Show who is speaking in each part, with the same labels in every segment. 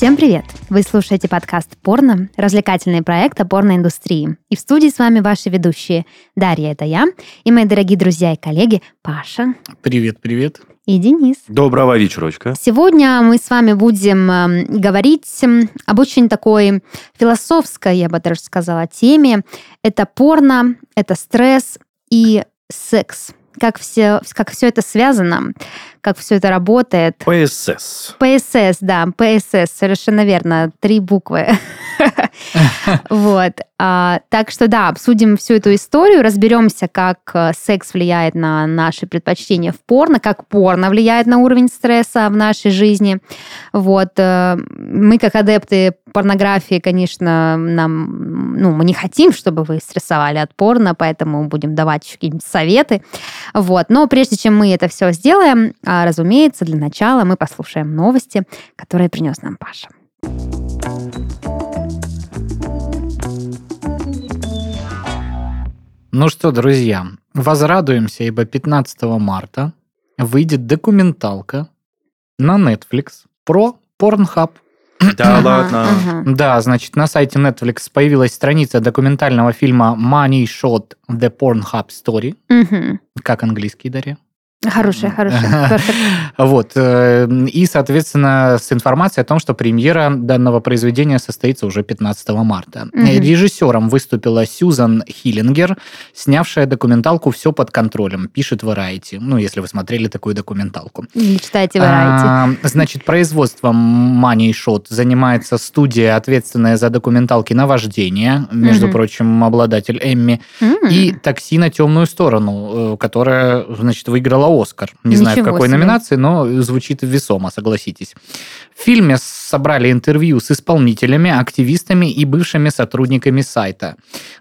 Speaker 1: Всем привет! Вы слушаете подкаст «Порно», развлекательный проект о порноиндустрии. И в студии с вами ваши ведущие Дарья, это я, и мои дорогие друзья и коллеги Паша.
Speaker 2: Привет, привет.
Speaker 1: И Денис.
Speaker 3: Доброго вечерочка.
Speaker 1: Сегодня мы с вами будем э, говорить об очень такой философской, я бы даже сказала, теме. Это порно, это стресс и секс как все, как все это связано, как все это работает.
Speaker 3: ПСС.
Speaker 1: ПСС, да, ПСС, совершенно верно, три буквы. Вот. А, так что да, обсудим всю эту историю, разберемся, как э, секс влияет на наши предпочтения в порно, как порно влияет на уровень стресса в нашей жизни. Вот. Э, мы, как адепты порнографии, конечно, нам, ну, мы не хотим, чтобы вы стрессовали от порно, поэтому будем давать какие-нибудь советы. Вот. Но прежде чем мы это все сделаем, а, разумеется, для начала мы послушаем новости, которые принес нам Паша.
Speaker 2: Ну что, друзья, возрадуемся, ибо 15 марта выйдет документалка на Netflix про Pornhub.
Speaker 3: Да ладно.
Speaker 2: Да, значит, на сайте Netflix появилась страница документального фильма Money Shot The Pornhub Story. Как английский, Дарья?
Speaker 1: Хорошая, хорошая.
Speaker 2: Вот. Э, и, соответственно, с информацией о том, что премьера данного произведения состоится уже 15 марта. Mm-hmm. Режиссером выступила Сьюзан Хиллингер, снявшая документалку «Все под контролем», пишет Variety. Ну, если вы смотрели такую документалку.
Speaker 1: Не читайте Variety. А,
Speaker 2: значит, производством Money Shot занимается студия, ответственная за документалки на вождение, между mm-hmm. прочим, обладатель Эмми, mm-hmm. и «Такси на темную сторону», э, которая, значит, выиграла Оскар. Не Ничего знаю, в какой себе. номинации, но звучит весомо, согласитесь. В фильме собрали интервью с исполнителями, активистами и бывшими сотрудниками сайта.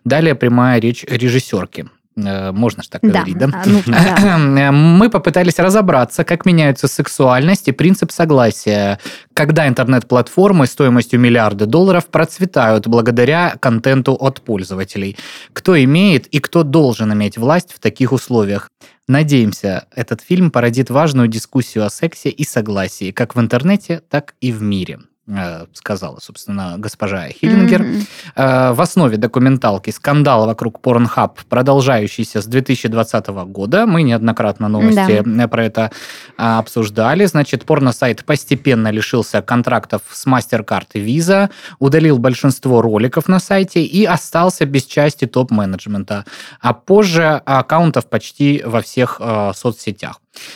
Speaker 2: Далее прямая речь режиссерки. Э, можно же так да. говорить, да? А, ну, да? Мы попытались разобраться, как меняются сексуальность и принцип согласия, когда интернет-платформы стоимостью миллиарда долларов процветают благодаря контенту от пользователей. Кто имеет и кто должен иметь власть в таких условиях. Надеемся, этот фильм породит важную дискуссию о сексе и согласии как в интернете, так и в мире. Э, сказала, собственно, госпожа Хиллингер. Mm-hmm. В основе документалки скандал вокруг Pornhub, продолжающийся с 2020 года. Мы неоднократно новости да. про это а, обсуждали. Значит, порно-сайт постепенно лишился контрактов с MasterCard и Visa, удалил большинство роликов на сайте и остался без части топ-менеджмента. А позже аккаунтов почти во всех э,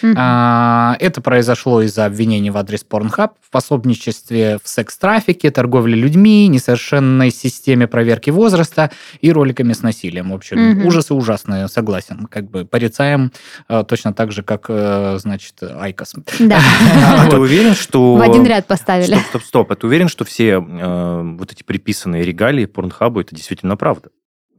Speaker 2: Mm-hmm. Это произошло из-за обвинений в адрес Pornhub в пособничестве в секс-трафике, торговле людьми, несовершенной системе проверки возраста и роликами с насилием. В общем, ужасы ужасные, согласен. Как бы порицаем э, точно так же, как, э, значит, IQOS.
Speaker 1: Да.
Speaker 3: А ты уверен, что...
Speaker 1: В один ряд поставили.
Speaker 3: Стоп, стоп, стоп. А ты уверен, что все вот эти приписанные регалии Порнхабу это действительно правда?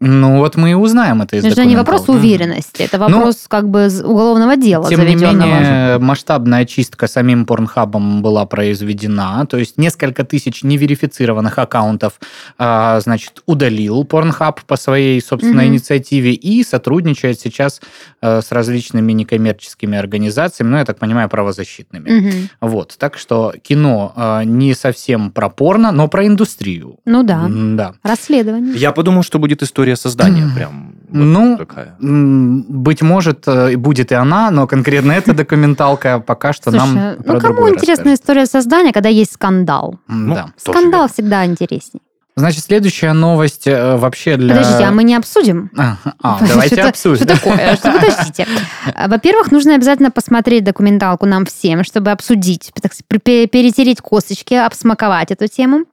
Speaker 2: Ну, вот мы и узнаем это из
Speaker 1: Это же не вопрос уверенности, это ну, вопрос ну, как бы уголовного дела
Speaker 2: Тем не менее, масштабная чистка самим Порнхабом была произведена, то есть несколько тысяч неверифицированных аккаунтов, а, значит, удалил Порнхаб по своей собственной угу. инициативе и сотрудничает сейчас а, с различными некоммерческими организациями, ну, я так понимаю, правозащитными. Угу. Вот, так что кино а, не совсем про порно, но про индустрию.
Speaker 1: Ну да, да. расследование.
Speaker 3: Я подумал, что будет история история создания прям вот
Speaker 2: ну, такая. быть может, э, будет и она, но конкретно эта документалка пока что
Speaker 1: Слушай,
Speaker 2: нам
Speaker 1: ну кому интересна история создания, когда есть скандал?
Speaker 2: Ну, да.
Speaker 1: Скандал всегда интересней.
Speaker 2: Значит, следующая новость э, вообще для...
Speaker 1: Подождите, а мы не обсудим?
Speaker 2: А, а давайте что обсудим.
Speaker 1: Что такое? Что, подождите. Во-первых, нужно обязательно посмотреть документалку нам всем, чтобы обсудить, перетереть косточки, обсмаковать эту тему.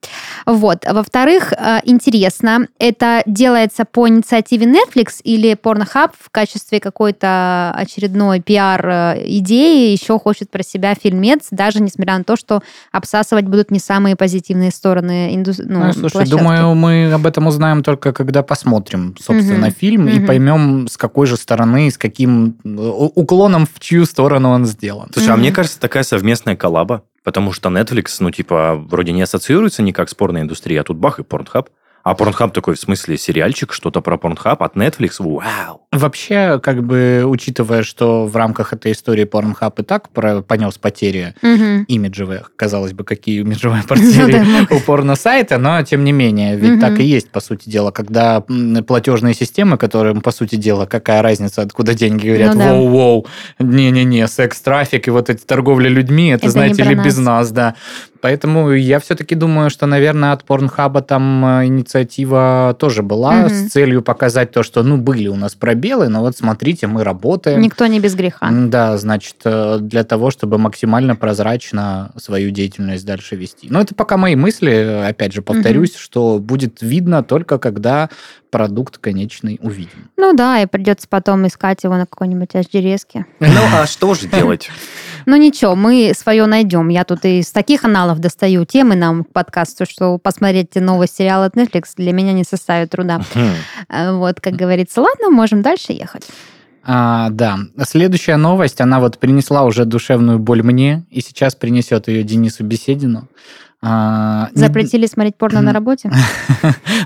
Speaker 1: Вот. Во-вторых, э, интересно, это делается по инициативе Netflix или Pornhub в качестве какой-то очередной пиар-идеи еще хочет про себя фильмец, даже несмотря на то, что обсасывать будут не самые позитивные стороны инду... ну,
Speaker 2: ну, слушай, Думаю, мы об этом узнаем только когда посмотрим, собственно, угу. фильм угу. и поймем, с какой же стороны, с каким э, уклоном в чью сторону он сделан.
Speaker 3: Слушай, угу. а мне кажется, такая совместная коллаба, потому что Netflix, ну, типа, вроде не ассоциируется никак с порноиндустрией, а тут бах и Pornhub. А Pornhub такой, в смысле, сериальчик, что-то про Pornhub от Netflix, вау.
Speaker 2: Вообще, как бы, учитывая, что в рамках этой истории Pornhub и так понес потери угу. имиджевые, казалось бы, какие имиджевые потери ну, у порно-сайта, но тем не менее, ведь так и есть, по сути дела, когда платежные системы, которым, по сути дела, какая разница, откуда деньги, говорят, ну воу-воу, не-не-не, секс-трафик и вот эти торговля людьми, это, знаете ли, без нас, да. Поэтому я все-таки думаю, что, наверное, от Порнхаба там э, инициатива тоже была угу. с целью показать то, что, ну, были у нас пробелы, но вот смотрите, мы работаем.
Speaker 1: Никто не без греха.
Speaker 2: Да, значит, э, для того, чтобы максимально прозрачно свою деятельность дальше вести. Но это пока мои мысли, опять же, повторюсь, угу. что будет видно только когда продукт конечный увидим.
Speaker 1: Ну да, и придется потом искать его на какой-нибудь HDRS.
Speaker 3: Ну, а что же делать?
Speaker 1: Ну ничего, мы свое найдем. Я тут из таких аналов достаю темы нам к подкасту, что посмотреть новый сериал от Netflix для меня не составит труда. Э, вот, как говорится, ладно, можем дальше ехать.
Speaker 2: А, да. Следующая новость, она вот принесла уже душевную боль мне, и сейчас принесет ее Денису Беседину.
Speaker 1: А, Запретили не... смотреть порно на работе?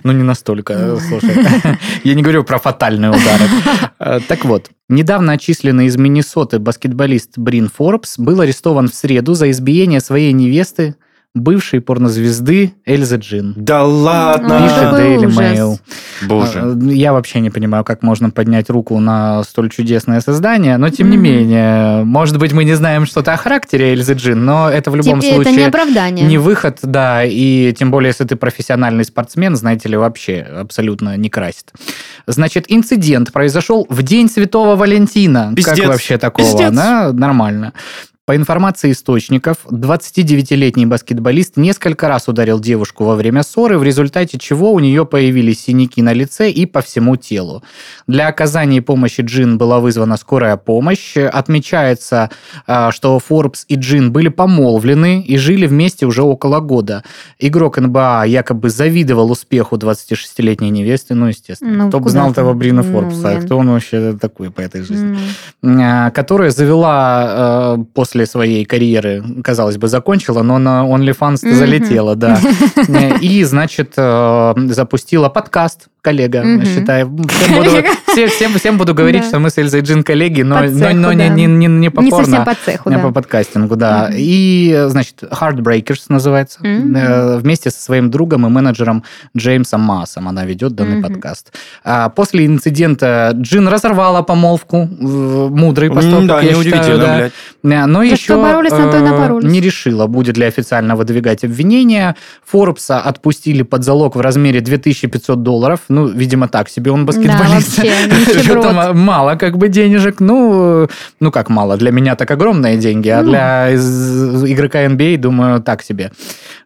Speaker 2: Ну, не настолько, слушай. Я не говорю про фатальные удары. А, так вот, недавно отчисленный из Миннесоты баскетболист Брин Форбс был арестован в среду за избиение своей невесты бывшей порнозвезды Эльзы Джин.
Speaker 3: Да ладно!
Speaker 2: Пишет Daily Mail.
Speaker 3: Боже. А,
Speaker 2: я вообще не понимаю, как можно поднять руку на столь чудесное создание, но тем не менее, может быть, мы не знаем что-то о характере Эльзы Джин, но это в любом случае...
Speaker 1: Это не оправдание.
Speaker 2: Не выход, да, и тем более, если ты профессиональный спортсмен, знаете ли, вообще абсолютно не красит. Значит, инцидент произошел в день Святого Валентина.
Speaker 3: Пиздец.
Speaker 2: Как вообще такого?
Speaker 3: Пиздец.
Speaker 2: Да? Нормально. По информации источников, 29-летний баскетболист несколько раз ударил девушку во время ссоры, в результате чего у нее появились синяки на лице и по всему телу. Для оказания помощи Джин была вызвана скорая помощь. Отмечается, а, что Форбс и Джин были помолвлены и жили вместе уже около года. Игрок НБА якобы завидовал успеху 26-летней невесты, ну, естественно. Ну, кто бы знал того Брина ну, Форбса, ну, кто он вообще такой по этой жизни, mm. которая завела а, после после своей карьеры, казалось бы, закончила, но на OnlyFans mm-hmm. залетела, да. И, значит, э, запустила подкаст, коллега, mm-hmm. считаю. Всем буду, всем, всем, всем буду говорить, да. что мы с Эльзой Джин коллеги, но, цеху, но, но да. не, не, не по
Speaker 1: не
Speaker 2: порно,
Speaker 1: совсем по цеху,
Speaker 2: не
Speaker 1: да.
Speaker 2: по подкастингу, да. Mm-hmm. И, значит, Heartbreakers называется. Mm-hmm. Вместе со своим другом и менеджером Джеймсом Массом она ведет данный mm-hmm. подкаст. А после инцидента Джин разорвала помолвку, мудрый поступок, mm,
Speaker 3: да, я считаю, да. блядь.
Speaker 2: Но За еще боролись, э, не решила, будет ли официально выдвигать обвинения. Форбса отпустили под залог в размере 2500 долларов, ну, видимо, так себе он баскетболист.
Speaker 1: Да,
Speaker 2: мало как бы денежек. Ну, ну как мало? Для меня так огромные деньги, а ну. для игрока NBA, думаю, так себе.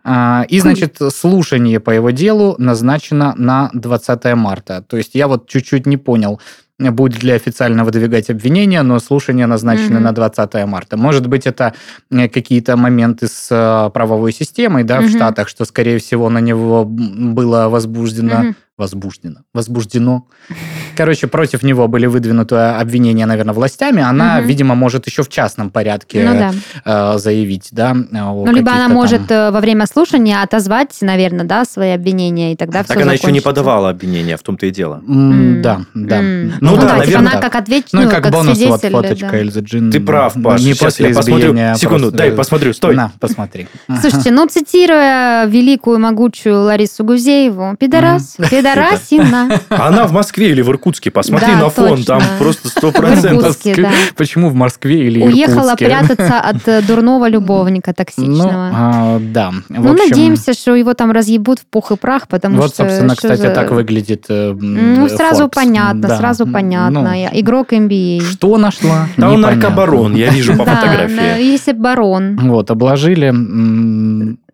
Speaker 2: А, и, значит, слушание по его делу назначено на 20 марта. То есть я вот чуть-чуть не понял, будет ли официально выдвигать обвинения, но слушания назначены mm-hmm. на 20 марта. Может быть, это э, какие-то моменты с э, правовой системой да, mm-hmm. в Штатах, что, скорее всего, на него было возбуждено mm-hmm возбуждено, возбуждено. Короче, против него были выдвинуты обвинения, наверное, властями. Она, угу. видимо, может еще в частном порядке ну, да. э, заявить, да.
Speaker 1: Ну, либо она может там... Э, во время слушания отозвать, наверное, да, свои обвинения, и тогда
Speaker 3: все Так она еще не подавала обвинения, в том-то и дело.
Speaker 2: Mm. Да, да.
Speaker 1: Mm. Ну, ну да, да наверное. Типа она как ответчик,
Speaker 2: ну, и как, как бонус, вот фоточка да. Эльзы Джин.
Speaker 3: Ты прав, Паш. Не Сейчас я посмотрю. Секунду, просто... дай посмотрю, стой.
Speaker 2: На, посмотри.
Speaker 1: Слушайте, ну, цитируя великую могучую Ларису Гузееву, пидорас, пидорасина.
Speaker 3: Она в Москве или в Иркутске, посмотри на фон, там просто сто процентов.
Speaker 2: Почему в Москве или
Speaker 1: Иркутске? Уехала прятаться от э, дурного любовника токсичного. Ну,
Speaker 2: а, да.
Speaker 1: Ну, надеемся, что его там разъебут в пух и прах, потому
Speaker 2: что... Вот, собственно, кстати, так выглядит э,
Speaker 1: Ну, сразу понятно, сразу понятно. Ну, Игрок NBA.
Speaker 2: Что нашла?
Speaker 3: Да он наркобарон, я вижу по фотографии.
Speaker 1: Если барон.
Speaker 2: Вот, обложили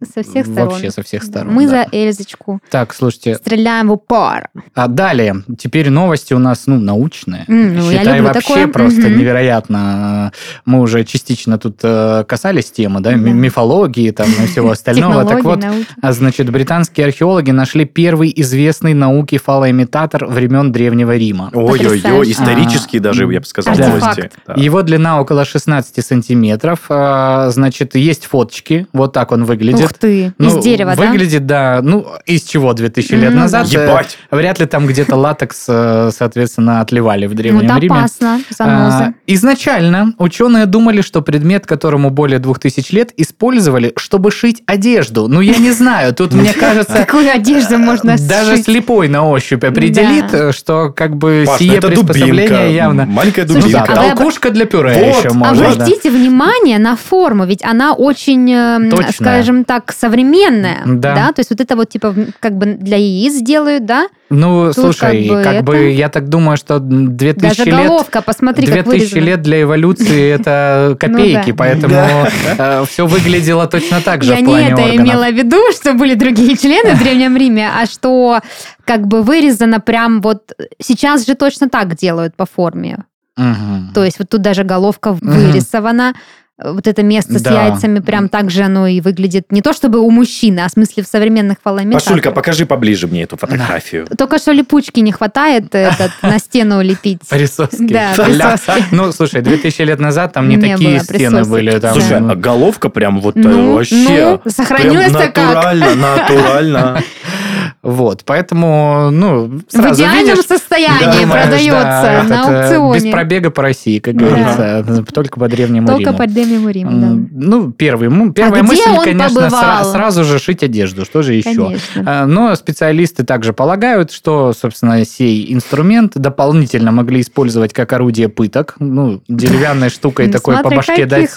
Speaker 1: со всех сторон.
Speaker 2: Вообще со всех сторон.
Speaker 1: Мы да. за Эльзочку.
Speaker 2: Так, слушайте.
Speaker 1: Стреляем в упор.
Speaker 2: А далее, теперь новости у нас, ну, научные.
Speaker 1: Mm, ну,
Speaker 2: Считай,
Speaker 1: я люблю
Speaker 2: вообще
Speaker 1: такое.
Speaker 2: просто mm-hmm. невероятно. Мы уже частично тут э, касались темы, да, mm-hmm. мифологии там и всего остального. Так вот, а, значит, британские археологи нашли первый известный науке фалоимитатор времен Древнего Рима.
Speaker 3: Ой-ой-ой, исторический даже, я бы сказал, новости.
Speaker 2: Его длина около 16 сантиметров. А, значит, есть фоточки, вот так он выглядит.
Speaker 1: Ух ты,
Speaker 2: ну,
Speaker 1: из дерева,
Speaker 2: выглядит, да? да, ну, из чего 2000 лет
Speaker 1: Ну,
Speaker 2: назад?
Speaker 3: да. Ебать!
Speaker 2: Э, Вряд ли там где-то латекс, э, соответственно, отливали в
Speaker 1: Ну,
Speaker 2: Древнем
Speaker 1: это
Speaker 2: Риме.
Speaker 1: опасно,
Speaker 2: А, изначально ученые думали, что предмет, которому более 2000 лет, использовали, чтобы шить одежду. Ну, я не знаю, тут, мне кажется,
Speaker 1: Какую одежду можно
Speaker 2: даже
Speaker 1: сшить?
Speaker 2: слепой на ощупь определит, э, что как бы
Speaker 3: ну
Speaker 2: сие приспособление явно...
Speaker 3: Маленькая
Speaker 2: Ну
Speaker 3: дубинка.
Speaker 1: а
Speaker 2: толкушка для пюре еще можно.
Speaker 1: Обратите внимание на форму, ведь она очень, э, скажем так, современная.
Speaker 2: Да.
Speaker 1: То есть вот это вот типа как бы для яиц делают, да?
Speaker 2: Ну,
Speaker 1: Тут
Speaker 2: слушай,
Speaker 1: как бы
Speaker 2: как
Speaker 1: это-
Speaker 2: бы я так думаю, что 2000
Speaker 1: Даже
Speaker 2: лет...
Speaker 1: головка, посмотри, как
Speaker 2: 2000
Speaker 1: вырезана.
Speaker 2: лет для эволюции это копейки,
Speaker 1: да.
Speaker 2: поэтому все выглядело точно так же
Speaker 1: Я не это имела в виду, что были другие члены в Древнем Риме, а что как бы вырезано прям вот... Сейчас же точно так делают по форме. То есть вот тут даже головка вырисована. Вот это место с
Speaker 2: Да.
Speaker 1: яйцами прям так же оно и выглядит. Не то чтобы у мужчины, а в смысле в современных фалоимитаторах.
Speaker 3: Пашулька, покажи поближе мне эту фотографию.
Speaker 1: Только что липучки не хватает этот, на стену лепить.
Speaker 2: Присоски.
Speaker 1: Да, присоски.
Speaker 2: Ну, слушай, 2000 лет назад там не,
Speaker 1: Не
Speaker 2: такие стены были. Там,
Speaker 3: Слушай, а головка прям вот
Speaker 1: Ну,
Speaker 3: вообще...
Speaker 1: ну, сохранилась-то
Speaker 3: прям
Speaker 1: как?
Speaker 3: натурально, натурально.
Speaker 2: Вот, поэтому, ну,
Speaker 1: В
Speaker 2: сразу
Speaker 1: идеальном
Speaker 2: видишь,
Speaker 1: состоянии
Speaker 2: думаешь,
Speaker 1: продается
Speaker 2: да,
Speaker 1: на
Speaker 2: э,
Speaker 1: аукционе.
Speaker 2: Без пробега по России, как
Speaker 1: Да.
Speaker 2: говорится, только по древнему
Speaker 1: Только
Speaker 2: Риму.
Speaker 1: по Древнему Риму, да.
Speaker 2: Ну, первый, м, первая
Speaker 1: где
Speaker 2: мысль,
Speaker 1: он
Speaker 2: конечно, сра- сразу же шить одежду. Что же еще?
Speaker 1: Конечно.
Speaker 2: А, Но специалисты также полагают, что, собственно, сей инструмент дополнительно могли использовать как орудие пыток. Ну, деревянной штукой
Speaker 1: Ну,
Speaker 2: такой по башке дать.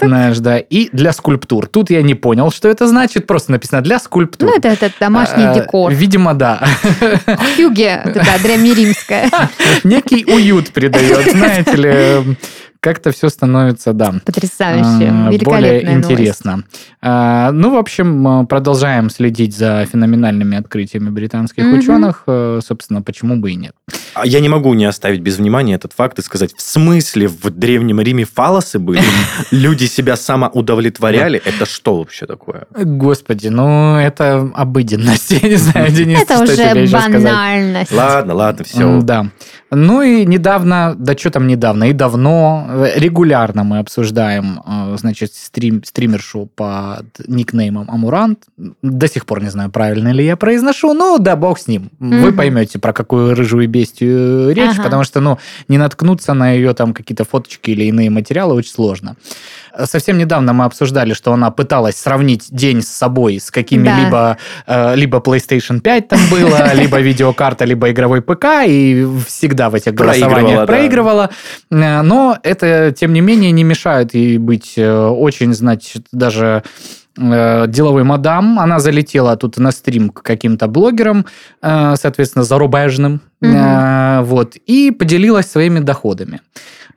Speaker 2: Знаешь, да. И для скульптур. Тут я не понял, что это значит. Просто написано для скульптур.
Speaker 1: Ну, это домашний
Speaker 2: А,
Speaker 1: декор.
Speaker 2: Видимо, да.
Speaker 1: Хюге, эта древнеримская.
Speaker 2: Некий уют придает, знаете ли. Как-то все становится, да.
Speaker 1: Потрясающе.
Speaker 2: а, более
Speaker 1: Великолепная новость.
Speaker 2: интересно. А, Ну, в общем, э, продолжаем следить за феноменальными открытиями британских
Speaker 1: Мгм.
Speaker 2: ученых. Э, Собственно, почему бы и нет.
Speaker 3: А я не могу не оставить без внимания этот факт и сказать, в смысле в Древнем Риме фалосы были? Люди себя самоудовлетворяли? Это что вообще такое?
Speaker 2: Господи, ну, это обыденность. Я не знаю, Денис,
Speaker 1: Это
Speaker 2: что
Speaker 1: уже
Speaker 2: тебе еще сказать.
Speaker 1: банальность.
Speaker 3: Ладно, ладно, все.
Speaker 2: Да. Ну и недавно, да что там недавно, и давно, э, регулярно мы обсуждаем, э, значит, стрим, стримершу под никнеймом Амурант. До сих пор не знаю, правильно ли я произношу, но да, бог с ним. Вы
Speaker 1: Мгм.
Speaker 2: поймете, про какую рыжую бестию речь,
Speaker 1: Ага.
Speaker 2: потому что, ну, не наткнуться на ее там какие-то фоточки или иные материалы очень сложно. Совсем недавно мы обсуждали, что она пыталась сравнить день с собой с какими-либо э, либо PlayStation 5 там было, либо видеокарта, либо игровой ПК, и всегда в этих голосованиях
Speaker 3: Проигрывала, да.
Speaker 2: проигрывала. Э, Но это, тем не менее, не мешает ей быть э, очень, значит, даже э, деловой мадам. Она залетела тут на стрим к каким-то блогерам, соответственно, зарубежным, э, вот, и поделилась своими доходами.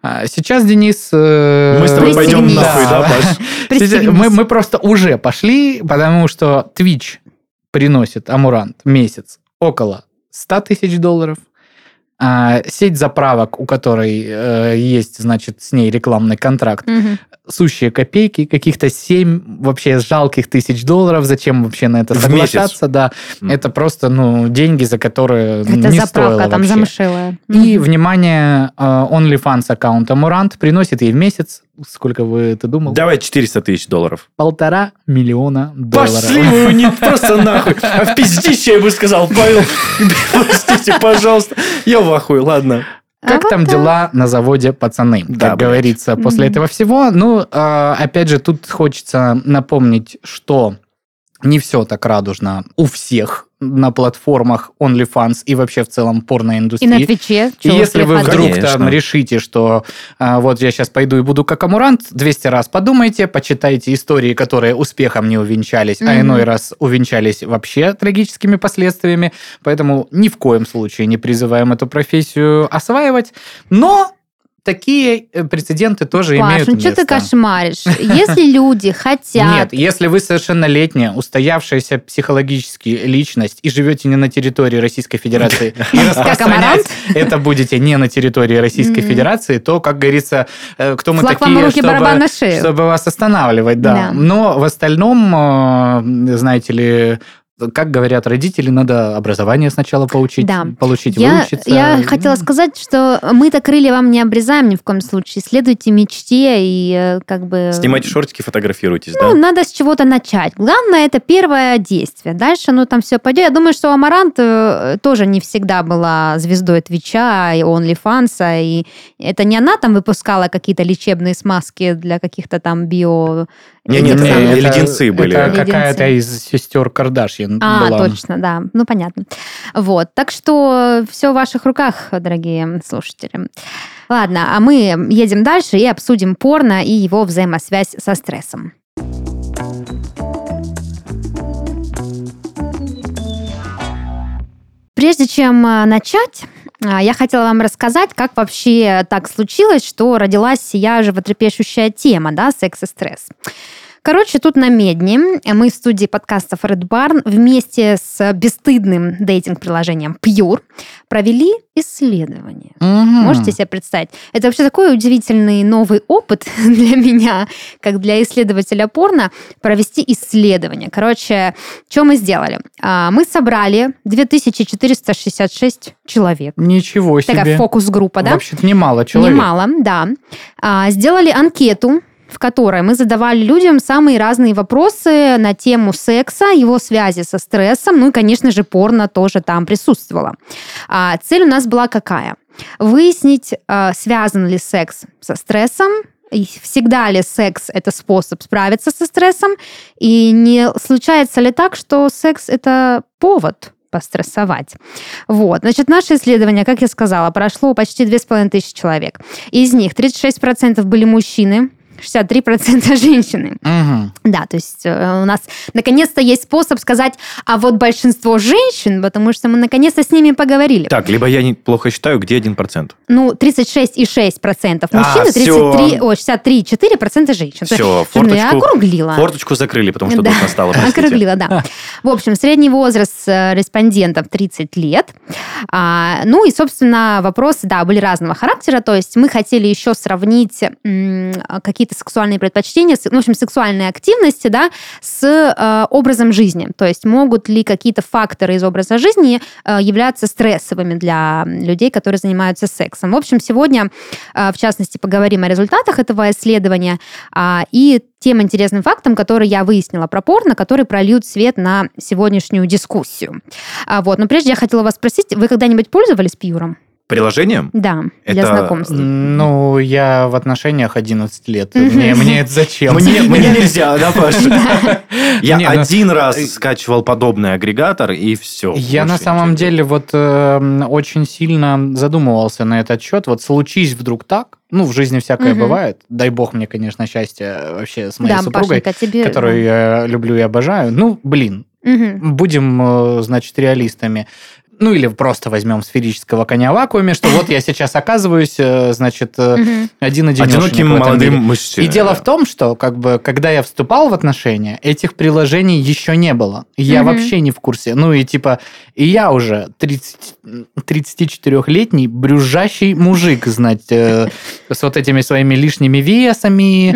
Speaker 2: А Сейчас, Денис...
Speaker 3: Мы с тобой пойдем нахуй, да, Паш?
Speaker 2: Сейчас. Мы, мы просто уже пошли, потому что Twitch приносит Амурант месяц около 100 тысяч долларов. А сеть заправок, у которой э, есть, значит, с ней рекламный контракт,
Speaker 1: Мгм.
Speaker 2: сущие копейки, каких-то 7 вообще жалких тысяч долларов. Зачем вообще на это
Speaker 3: В
Speaker 2: соглашаться? Да,
Speaker 3: М.
Speaker 2: это просто, ну, деньги, за которые
Speaker 1: Это
Speaker 2: не стоило
Speaker 1: заправка там
Speaker 2: вообще.
Speaker 1: замшилая.
Speaker 2: И,
Speaker 1: Мгм.
Speaker 2: внимание, э, OnlyFans аккаунт Амурант приносит ей в месяц, сколько вы, ты думал?
Speaker 3: Давай 400 тысяч долларов.
Speaker 2: Полтора миллиона долларов.
Speaker 3: Пошли вы не просто нахуй. А в пиздище я бы сказал, Павел, простите, пожалуйста. Я в ахуе, ладно.
Speaker 2: Как
Speaker 1: А
Speaker 2: там
Speaker 1: вот так.
Speaker 2: дела на заводе пацаны,
Speaker 3: Да,
Speaker 2: как
Speaker 3: блядь.
Speaker 2: говорится, после
Speaker 1: Мгм.
Speaker 2: этого всего. Ну, э, опять же, тут хочется напомнить, что не все так радужно у всех на платформах OnlyFans и вообще в целом
Speaker 1: И на
Speaker 2: порноиндустрии.
Speaker 1: Твиче.
Speaker 2: И если вы вдруг
Speaker 3: Конечно.
Speaker 2: там решите, что а, вот я сейчас пойду и буду как Амурант, 200 раз подумайте, почитайте истории, которые успехом не увенчались, а
Speaker 1: Мгм.
Speaker 2: иной раз увенчались вообще трагическими последствиями. Поэтому ни в коем случае не призываем эту профессию осваивать. Но такие э, прецеденты тоже
Speaker 1: Паш,
Speaker 2: имеют
Speaker 1: ну
Speaker 2: место.
Speaker 1: что ты кошмаришь? Если люди хотят...
Speaker 2: Нет, если вы совершеннолетняя, устоявшаяся психологически личность и живете не на территории Российской Федерации и распространять это будете не на территории Российской. Федерации, то, как говорится, э, кто мы такие, чтобы, вас останавливать, да.
Speaker 1: Да.
Speaker 2: Но в остальном, э, знаете ли, как говорят родители, надо образование сначала получить,
Speaker 1: Да.
Speaker 2: получить,
Speaker 1: Я,
Speaker 2: выучиться.
Speaker 1: я хотела
Speaker 2: Ну,
Speaker 1: сказать, что мы-то крылья вам не обрезаем ни в коем случае. Следуйте мечте и э, как бы...
Speaker 3: Снимайте шортики, фотографируйтесь,
Speaker 1: Ну,
Speaker 3: да?
Speaker 1: надо с чего-то начать. Главное, это первое действие. Дальше, ну, там все пойдет. Я думаю, что Амарант э, тоже не всегда была звездой Твича и OnlyFans, и это не она там выпускала какие-то лечебные смазки для каких-то там био...
Speaker 3: Не-не,
Speaker 1: этих
Speaker 3: не, это- леденцы были.
Speaker 2: Это какая-то из сестер Кардашьян
Speaker 1: А,
Speaker 2: была.
Speaker 1: точно, да. Ну, понятно. Вот. Так что все в ваших руках, дорогие слушатели. Ладно, а мы едем дальше и обсудим порно и его взаимосвязь со стрессом. Прежде чем а, начать, я хотела вам рассказать, как вообще так случилось, что родилась сия животрепещущая тема, да, секс и стресс. Короче, тут на Медне мы в студии подкастов Red Barn вместе с бесстыдным дейтинг-приложением Pure провели исследование.
Speaker 2: Мгм.
Speaker 1: Можете себе представить? Это вообще такой удивительный новый опыт для меня, как для исследователя порно, провести исследование. Короче, что мы сделали? А, Мы собрали 2466 человек.
Speaker 2: Ничего себе.
Speaker 1: Такая фокус-группа, да?
Speaker 2: Вообще-то немало человек.
Speaker 1: Немало, да. А, Сделали анкету, в которой мы задавали людям самые разные вопросы на тему секса, его связи со стрессом, ну и, конечно же, порно тоже там присутствовало. А, Цель у нас была какая? Выяснить, а, связан ли секс со стрессом, всегда ли секс это способ справиться со стрессом, и не случается ли так, что секс это повод пострессовать. Вот. Значит, наше исследование, как я сказала, прошло почти 2500 человек. Из них 36% были мужчины, 63% женщины.
Speaker 2: Мгм.
Speaker 1: Да, то есть э, у нас наконец-то есть способ сказать, а вот большинство женщин, потому что мы наконец-то с ними поговорили.
Speaker 3: Так, либо я неплохо считаю, где 1%?
Speaker 1: Ну, 36,6%
Speaker 3: А,
Speaker 1: мужчин и
Speaker 3: всё.
Speaker 1: 33, ой, 63,4% женщин.
Speaker 3: Все,
Speaker 1: Ну, я
Speaker 3: форточку,
Speaker 1: округлила.
Speaker 3: форточку закрыли, потому что
Speaker 1: Да.
Speaker 3: душно стало, простите.
Speaker 1: Округлила, да. В общем, средний возраст э, респондентов 30 лет. А, ну и, собственно, вопросы, да, были разного характера. То есть мы хотели еще сравнить м, какие-то сексуальные предпочтения, ну, в общем, сексуальные активности, да, с э, образом жизни. То есть могут ли какие-то факторы из образа жизни э, являться стрессовыми для людей, которые занимаются сексом. В общем, сегодня, э, в частности, поговорим о результатах этого исследования а, и тем интересным фактом, который я выяснила про порно, которые прольют свет на сегодняшнюю дискуссию. А, вот. Но прежде я хотела вас спросить, вы когда-нибудь пользовались пьюром?
Speaker 3: Приложением?
Speaker 1: Да, для
Speaker 3: Это,
Speaker 1: знакомства.
Speaker 2: Ну, я в отношениях 11 лет. Мне, мне это зачем?
Speaker 3: Мне, мне нельзя, да, Паша? Я
Speaker 2: Не,
Speaker 3: один раз скачивал подобный агрегатор, и все.
Speaker 2: Я на самом деле вот э, очень сильно задумывался на этот счет. Вот случись вдруг так, ну, в жизни всякое бывает. Дай бог мне, конечно, счастья вообще с моей
Speaker 1: Да,
Speaker 2: супругой,
Speaker 1: Пашенька, тебе...
Speaker 2: которую я люблю и обожаю. Ну, блин, будем, э, значит, реалистами. Ну, или просто возьмем сферического коня в вакууме, что вот я сейчас оказываюсь, э, значит, э, один
Speaker 3: Одиноким молодым мужчиной.
Speaker 2: И дело в том, что как бы когда я вступал в отношения, этих приложений еще не было. Я вообще не в курсе. Ну и типа, и я уже 30, 34-летний брюзжащий мужик, знать, э, с вот этими своими лишними весами,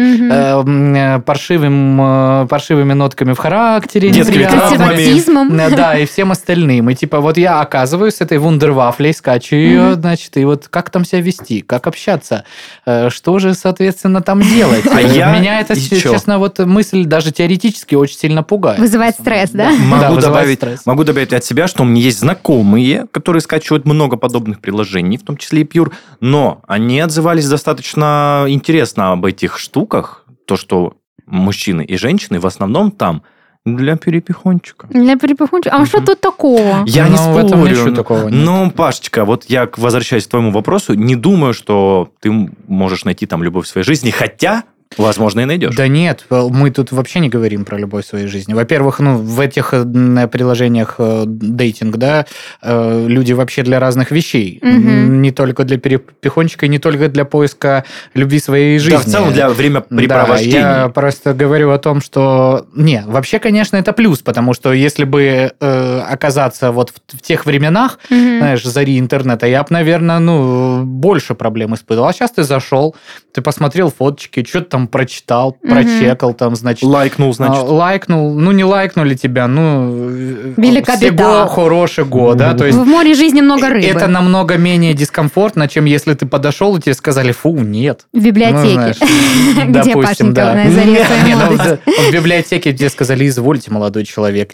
Speaker 2: паршивым, паршивыми нотками в характере.
Speaker 1: Консерватизмом.
Speaker 2: Да, и всем остальным. И типа вот я оказываюсь с этой вундервафлей, скачу ее,
Speaker 1: Мгм.
Speaker 2: значит, и вот как там себя вести, как общаться, э, что же, соответственно, там делать.
Speaker 3: А я
Speaker 2: Меня это,
Speaker 3: и чё?
Speaker 2: честно, вот мысль даже теоретически очень сильно пугает.
Speaker 1: Вызывает стресс, да?
Speaker 3: Могу, добавить,
Speaker 2: стресс.
Speaker 3: могу добавить от себя, что у меня есть знакомые, которые скачивают много подобных приложений, в том числе и Pure, но они отзывались достаточно интересно об этих штуках, то, что мужчины и женщины в основном там для перепихончика.
Speaker 1: Для перепихончика. А что
Speaker 2: Мгм.
Speaker 1: тут такого?
Speaker 3: Я не
Speaker 2: Ну, в этом
Speaker 3: спорю.
Speaker 2: ничего такого нет.
Speaker 3: Но, Пашечка, вот я, возвращаясь к твоему вопросу, не думаю, что ты можешь найти там любовь в своей жизни, хотя, возможно, и найдешь.
Speaker 2: Да нет, мы тут вообще не говорим про любовь в своей жизни. Во-первых, ну, в этих э, приложениях э, дейтинг, да, э, люди вообще для разных вещей. М, Не только для перепихончика, не только для поиска любви своей жизни.
Speaker 3: Да, в целом для времяпрепровождения.
Speaker 2: Да, я просто говорю о том, что... Не, вообще, конечно, это плюс, потому что если бы э, оказаться вот в, в тех временах,
Speaker 1: Мгм.
Speaker 2: знаешь, зари интернета, я бы, наверное, ну, больше проблем испытывал. А сейчас ты зашел, ты посмотрел фоточки, что ты там там прочитал, прочекал, там, значит...
Speaker 3: Лайкнул, значит.
Speaker 2: Лайкнул. Ну, не лайкнули тебя, ну...
Speaker 1: Велика
Speaker 2: всего
Speaker 1: беда.
Speaker 2: хорошего, да? То есть
Speaker 1: В море жизни много рыбы.
Speaker 2: это намного менее дискомфортно, чем если ты подошел и тебе сказали, фу, нет.
Speaker 1: В библиотеке.
Speaker 2: Ну,
Speaker 1: Где
Speaker 2: допустим,
Speaker 1: Пашенька
Speaker 2: да. ну, в- библиотеке тебе сказали, извольте, молодой человек.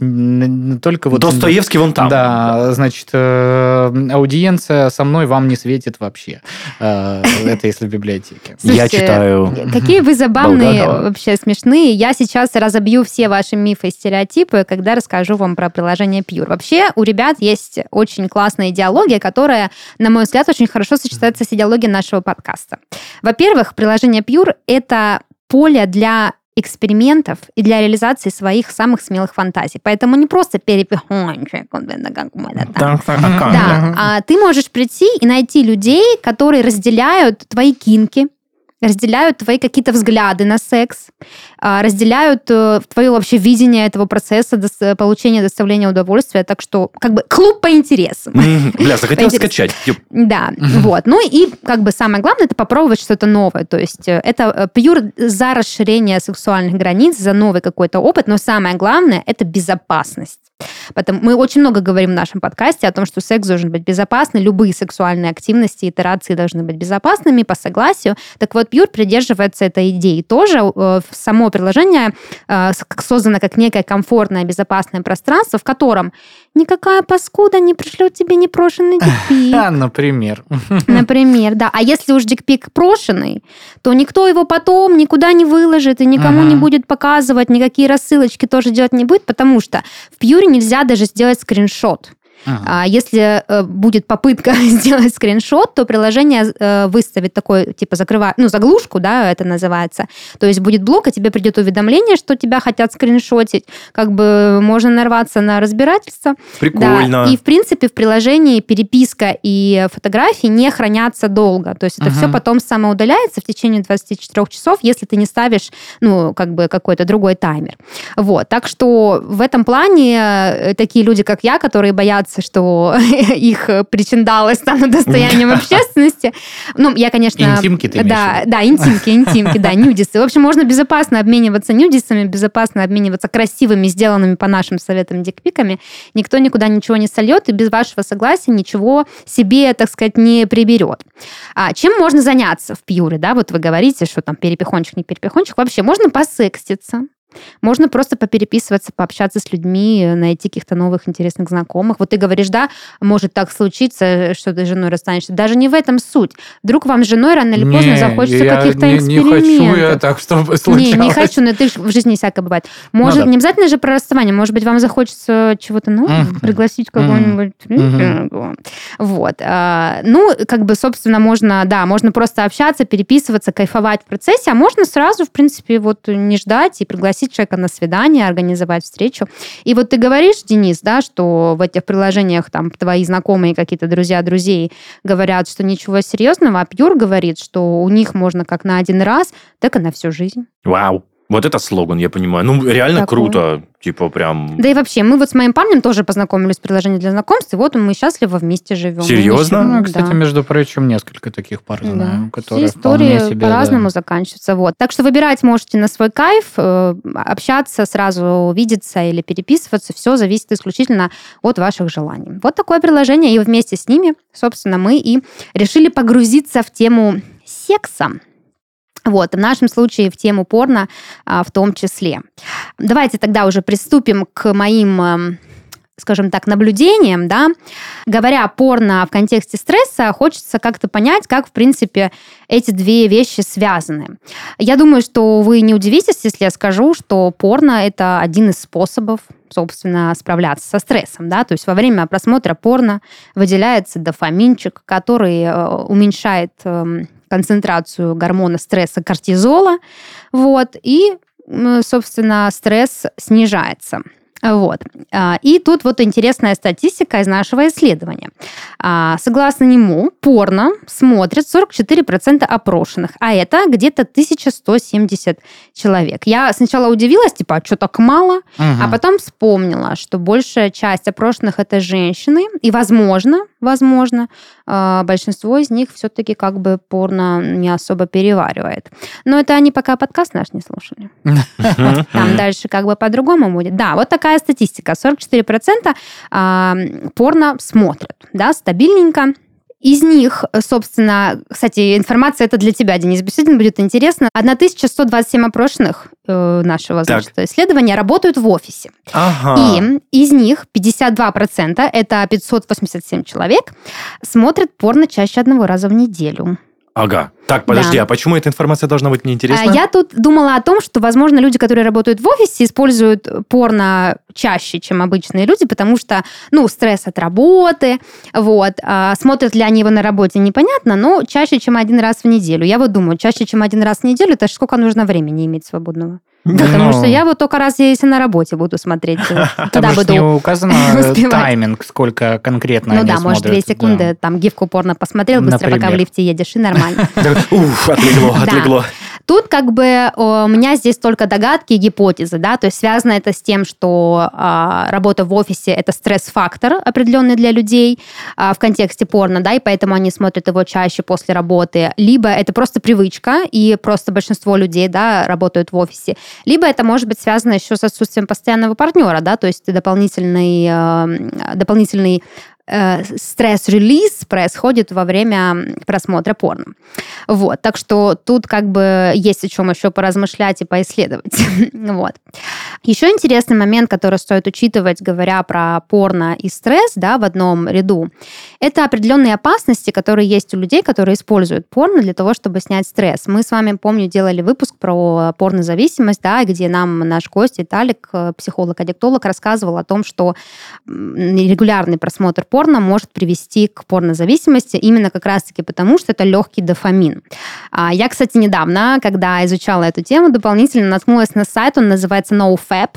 Speaker 2: Только вот...
Speaker 3: Достоевский вон там.
Speaker 2: Да, значит, э, аудиенция со мной вам не светит вообще. Э, Это если в библиотеке.
Speaker 3: Я читаю
Speaker 1: Какие вы забавные, вообще смешные. Я сейчас разобью все ваши мифы и стереотипы, когда расскажу вам про приложение Pure. Вообще у ребят есть очень классная идеология, которая, на мой взгляд, очень хорошо сочетается с идеологией нашего подкаста. Во-первых, приложение Pure — это поле для экспериментов и для реализации своих самых смелых фантазий. Поэтому не просто перепихончик? Да, а ты можешь прийти и найти людей, которые разделяют твои кинки, разделяют твои какие-то взгляды на секс, разделяют э, твое вообще видение этого процесса получения, доставления удовольствия. Так что, как бы, клуб по интересам.
Speaker 3: Мгм. Бля, захотел скачать.
Speaker 1: Да, вот. Ну и как бы самое главное это попробовать что-то новое. То есть э, это э, пьюр за расширение сексуальных границ, за новый какой-то опыт, но самое главное это безопасность. Потому мы очень много говорим в нашем подкасте о том, что секс должен быть безопасный, любые сексуальные активности, итерации должны быть безопасными по согласию. Так вот, Пьюр придерживается этой идеи тоже. Э, Само приложение э, создано как некое комфортное, безопасное пространство, в котором никакая паскуда не пришлет тебе непрошенный дикпик.
Speaker 2: А, например.
Speaker 1: Например, да. А если уж дикпик прошенный, то никто его потом никуда не выложит и никому
Speaker 2: Ага.
Speaker 1: не будет показывать, никакие рассылочки тоже делать не будет, потому что в Пьюре нельзя даже сделать скриншот.
Speaker 2: Ага.
Speaker 1: А если э, будет попытка сделать скриншот, то приложение э, выставит такой, типа, закрывает, ну, заглушку, да, это называется. То есть будет блок, и тебе придет уведомление, что тебя хотят скриншотить. Как бы можно нарваться на разбирательство.
Speaker 3: Прикольно.
Speaker 1: Да, и в принципе в приложении переписка и фотографии не хранятся долго. То есть это
Speaker 2: Ага.
Speaker 1: все потом самоудаляется в течение 24 часов, если ты не ставишь, ну, как бы какой-то другой таймер. Вот. Так что в этом плане э, такие люди, как я, которые боятся, что их причиндалы станут достоянием общественности. Ну, я, конечно...
Speaker 2: Интимки ты
Speaker 1: Да, да, интимки, интимки, да, нюдисы. В общем, можно безопасно обмениваться нюдисами, безопасно обмениваться красивыми, сделанными по нашим советам дикпиками. Никто никуда ничего не сольет и без вашего согласия ничего себе, так сказать, не приберет. А чем можно заняться в пьюре, да? Вот вы говорите, что там перепихончик, не перепихончик. Вообще, можно посекститься, можно просто попереписываться, пообщаться с людьми, найти каких-то новых интересных знакомых. Вот ты говоришь, да, может так случиться, что ты с женой расстанешься. Даже не в этом суть. Вдруг вам с женой рано или поздно
Speaker 2: Не,
Speaker 1: захочется
Speaker 2: я
Speaker 1: каких-то
Speaker 2: не,
Speaker 1: экспериментов.
Speaker 2: Не хочу я так, чтобы
Speaker 1: Не,
Speaker 2: случалось.
Speaker 1: не хочу, но ты в жизни всякое бывает. Может,
Speaker 2: да.
Speaker 1: не обязательно же про расставание, может быть, вам захочется чего-то нового,
Speaker 2: Мгм.
Speaker 1: пригласить кого-нибудь.
Speaker 2: Мгм.
Speaker 1: Вот. А, Ну, как бы, собственно, можно, да, можно просто общаться, переписываться, кайфовать в процессе, а можно сразу, в принципе, вот не ждать и пригласить человека на свидание, организовать встречу. И вот ты говоришь, Денис, да, что в этих приложениях там твои знакомые, какие-то друзья друзей говорят, что ничего серьезного, а Пьюр говорит, что у них можно как на один раз, так и на всю жизнь.
Speaker 3: Вау. Вот это слоган, я понимаю. Ну, реально
Speaker 1: Такой.
Speaker 3: круто. Типа прям...
Speaker 1: Да и вообще, мы вот с моим парнем тоже познакомились в приложении для знакомств, и вот мы счастливо вместе живем.
Speaker 3: Серьезно?
Speaker 2: Ну, кстати,
Speaker 1: да.
Speaker 2: между прочим, несколько таких пар
Speaker 1: Да.
Speaker 2: знаю, которые
Speaker 1: Все истории
Speaker 2: себе,
Speaker 1: по-разному
Speaker 2: да.
Speaker 1: заканчиваются. Вот. Так что выбирать можете на свой кайф, э, общаться, сразу видеться или переписываться. Все зависит исключительно от ваших желаний. Вот такое приложение, и вместе с ними, собственно, мы и решили погрузиться в тему секса. Вот, в нашем случае в тему порно а, в том числе. Давайте тогда уже приступим к моим, эм, скажем так, наблюдениям, да. Говоря о порно в контексте стресса, хочется как-то понять, как, в принципе, эти две вещи связаны. Я думаю, что вы не удивитесь, если я скажу, что порно – это один из способов собственно, справляться со стрессом, да, то есть во время просмотра порно выделяется дофаминчик, который э, уменьшает эм, концентрацию гормона стресса кортизола, вот, и, собственно, стресс снижается. Вот. А, и тут вот интересная статистика из нашего исследования. А, согласно нему, порно смотрят 44% опрошенных, а это где-то 1170 человек. Я сначала удивилась, типа, а что так мало? Угу. А потом вспомнила, что большая часть опрошенных это женщины, и, возможно, возможно, а, большинство из них все-таки как бы порно не особо переваривает. Но это они пока подкаст наш не слушали. Там дальше как бы по-другому будет. Да, вот такая статистика. 44% а, порно смотрят, да, стабильненько. Из них, собственно, кстати, информация это для тебя, Денис, действительно будет интересно. 1127 опрошенных э, нашего значит, исследования работают в офисе. Ага. И из них 52%, это 587 человек, смотрят порно чаще одного раза в неделю.
Speaker 3: Ага. Так, подожди, да. а почему эта информация должна быть неинтересна?
Speaker 1: А я тут думала о том, что, возможно, люди, которые работают в офисе, используют порно чаще, чем обычные люди, потому что, ну, стресс от работы, вот. А смотрят ли они его на работе, непонятно, но чаще, чем один раз в неделю. Я вот думаю, чаще, чем один раз в неделю, это сколько нужно времени иметь свободного? Потому Но... что я вот только раз, если на работе буду смотреть,
Speaker 2: тогда буду не указано тайминг, сколько конкретно
Speaker 1: Ну да, может, две секунды, там, гифку порно посмотрел, быстро пока в лифте едешь, и нормально.
Speaker 3: Уф, отлегло, отлегло.
Speaker 1: Тут как бы у меня здесь только догадки и гипотезы, да, то есть связано это с тем, что а, работа в офисе это стресс-фактор определенный для людей а, в контексте порно, да, и поэтому они смотрят его чаще после работы, либо это просто привычка, и просто большинство людей, да, работают в офисе, либо это может быть связано еще с отсутствием постоянного партнера, да, то есть дополнительный, э, дополнительный Э, стресс-релиз происходит во время просмотра порно. Вот, так что тут как бы есть о чем еще поразмышлять и поисследовать. вот. Еще интересный момент, который стоит учитывать, говоря про порно и стресс, да, в одном ряду, это определенные опасности, которые есть у людей, которые используют порно для того, чтобы снять стресс. Мы с вами, помню, делали выпуск про порнозависимость, да, где нам наш гость Виталик, э, психолог-аддиктолог, рассказывал о том, что регулярный просмотр порно может привести к порнозависимости именно как раз-таки потому, что это легкий дофамин. А, я, кстати, недавно, когда изучала эту тему, дополнительно наткнулась на сайт, он называется NoFap,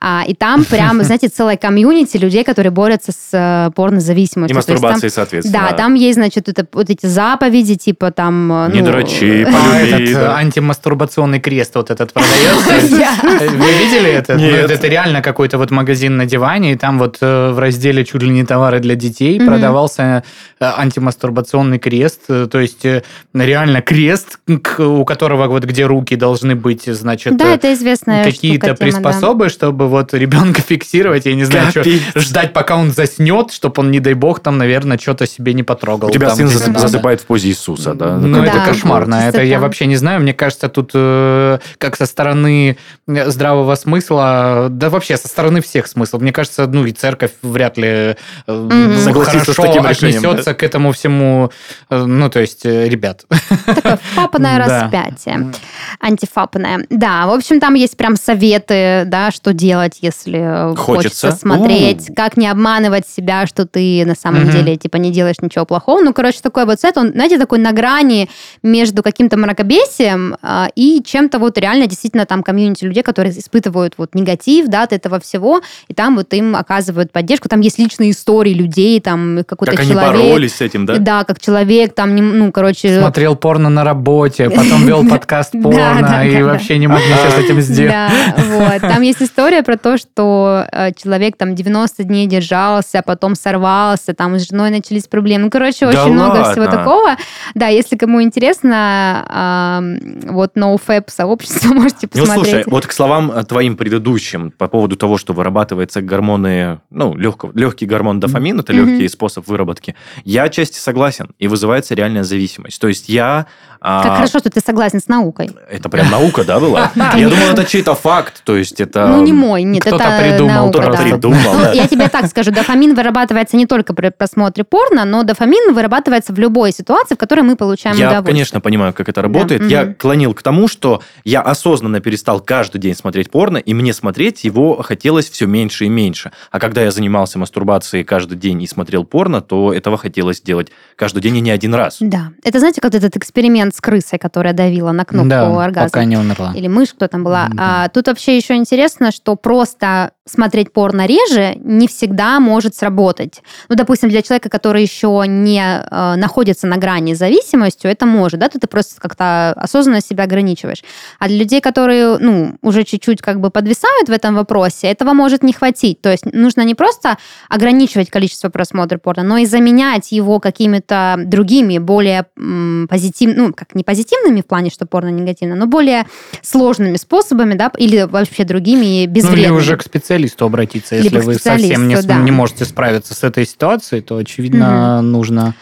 Speaker 1: а, и там прям, знаете, целая комьюнити людей, которые борются с э, порнозависимостью.
Speaker 3: И мастурбацией, соответственно.
Speaker 1: Да, там есть, значит, это, вот эти заповеди, типа там...
Speaker 3: Э, Не ну, дрочи,
Speaker 2: а, этот антимастурбационный крест вот этот продается. Вы видели это? Ну, Нет. Это реально какой-то вот магазин на диване, и там вот э, в разделе чуть ли не товары для детей продавался э, антимастурбационный крест, э, то есть э, реально крест, у которого вот где руки должны быть, значит,
Speaker 1: да, это известная
Speaker 2: какие-то приспособы, да. чтобы вот ребенка фиксировать, я не знаю, что, ждать, пока он заснет, чтобы он, не дай бог, там, наверное, что-то себе не потрогал.
Speaker 3: У тебя там, сын засып, засыпает в позе Иисуса, да?
Speaker 2: Ну, да. это кошмарно. Это я вообще не знаю. Мне кажется, тут как со стороны здравого смысла, да вообще со стороны всех смыслов. Мне кажется, ну и церковь вряд ли mm-hmm согласиться с таким решением. отнесется да? к этому всему, э, ну, то есть, э, ребят.
Speaker 1: Такое фапанное распятие. Антифапанное. Да, в общем, там есть прям советы, да, что делать, если хочется, хочется смотреть, У-у-у. как не обманывать себя, что ты на самом угу. деле, типа, не делаешь ничего плохого. Ну, короче, такой вот сайт, он, знаете, такой на грани между каким-то мракобесием а, и чем-то вот реально действительно там комьюнити людей, которые испытывают вот негатив, да, от этого всего, и там вот им оказывают поддержку. Там есть личные истории людей, людей, там какой-то
Speaker 3: как
Speaker 1: человек.
Speaker 3: Как они боролись с этим, да?
Speaker 1: Да, как человек, там, ну, короче...
Speaker 2: Смотрел порно на работе, потом вел подкаст порно и вообще не мог ничего с этим сделать. Да,
Speaker 1: вот. Там есть история про то, что э, человек там 90 дней держался, потом сорвался, там с женой начались проблемы. Ну, короче, очень много всего такого. Да, если кому интересно, вот NoFap сообщество можете посмотреть.
Speaker 3: Ну, слушай, вот к словам э, твоим предыдущим по поводу того, что вырабатывается гормоны, ну, легкий гормон дофамин, это mm-hmm. легкий способ выработки. Я отчасти согласен, и вызывается реальная зависимость. То есть я...
Speaker 1: А, как а... хорошо, что ты согласен с наукой.
Speaker 3: Это прям наука, да, была? Я думал, это чей-то факт, то есть это...
Speaker 1: Ну, не мой, нет, это
Speaker 3: придумал, Кто-то придумал,
Speaker 1: Я тебе так скажу, дофамин вырабатывается не только при просмотре порно, но дофамин вырабатывается в любой ситуации, в которой мы получаем
Speaker 3: удовольствие. Я, конечно, понимаю, как это работает. Я клонил к тому, что я осознанно перестал каждый день смотреть порно, и мне смотреть его хотелось все меньше и меньше. А когда я занимался мастурбацией каждый день и смотрел порно, то этого хотелось делать каждый день и не один раз.
Speaker 1: Да. Это знаете, как этот эксперимент с крысой, которая давила на кнопку да, оргазма?
Speaker 2: пока не умерла.
Speaker 1: Или мышь, кто там была. Да. А, тут вообще еще интересно интересно, что просто смотреть порно реже не всегда может сработать. Ну, допустим, для человека, который еще не э, находится на грани зависимостью, это может, да, то ты просто как-то осознанно себя ограничиваешь. А для людей, которые, ну, уже чуть-чуть как бы подвисают в этом вопросе, этого может не хватить. То есть нужно не просто ограничивать количество просмотра порно, но и заменять его какими-то другими, более м, позитивными, ну, как не позитивными в плане, что порно негативно, но более сложными способами, да, или вообще другими безвредными. Ну, или
Speaker 2: уже к специалисту обратиться. Если вы совсем не, да. не можете справиться с этой ситуацией, то, очевидно, угу. нужно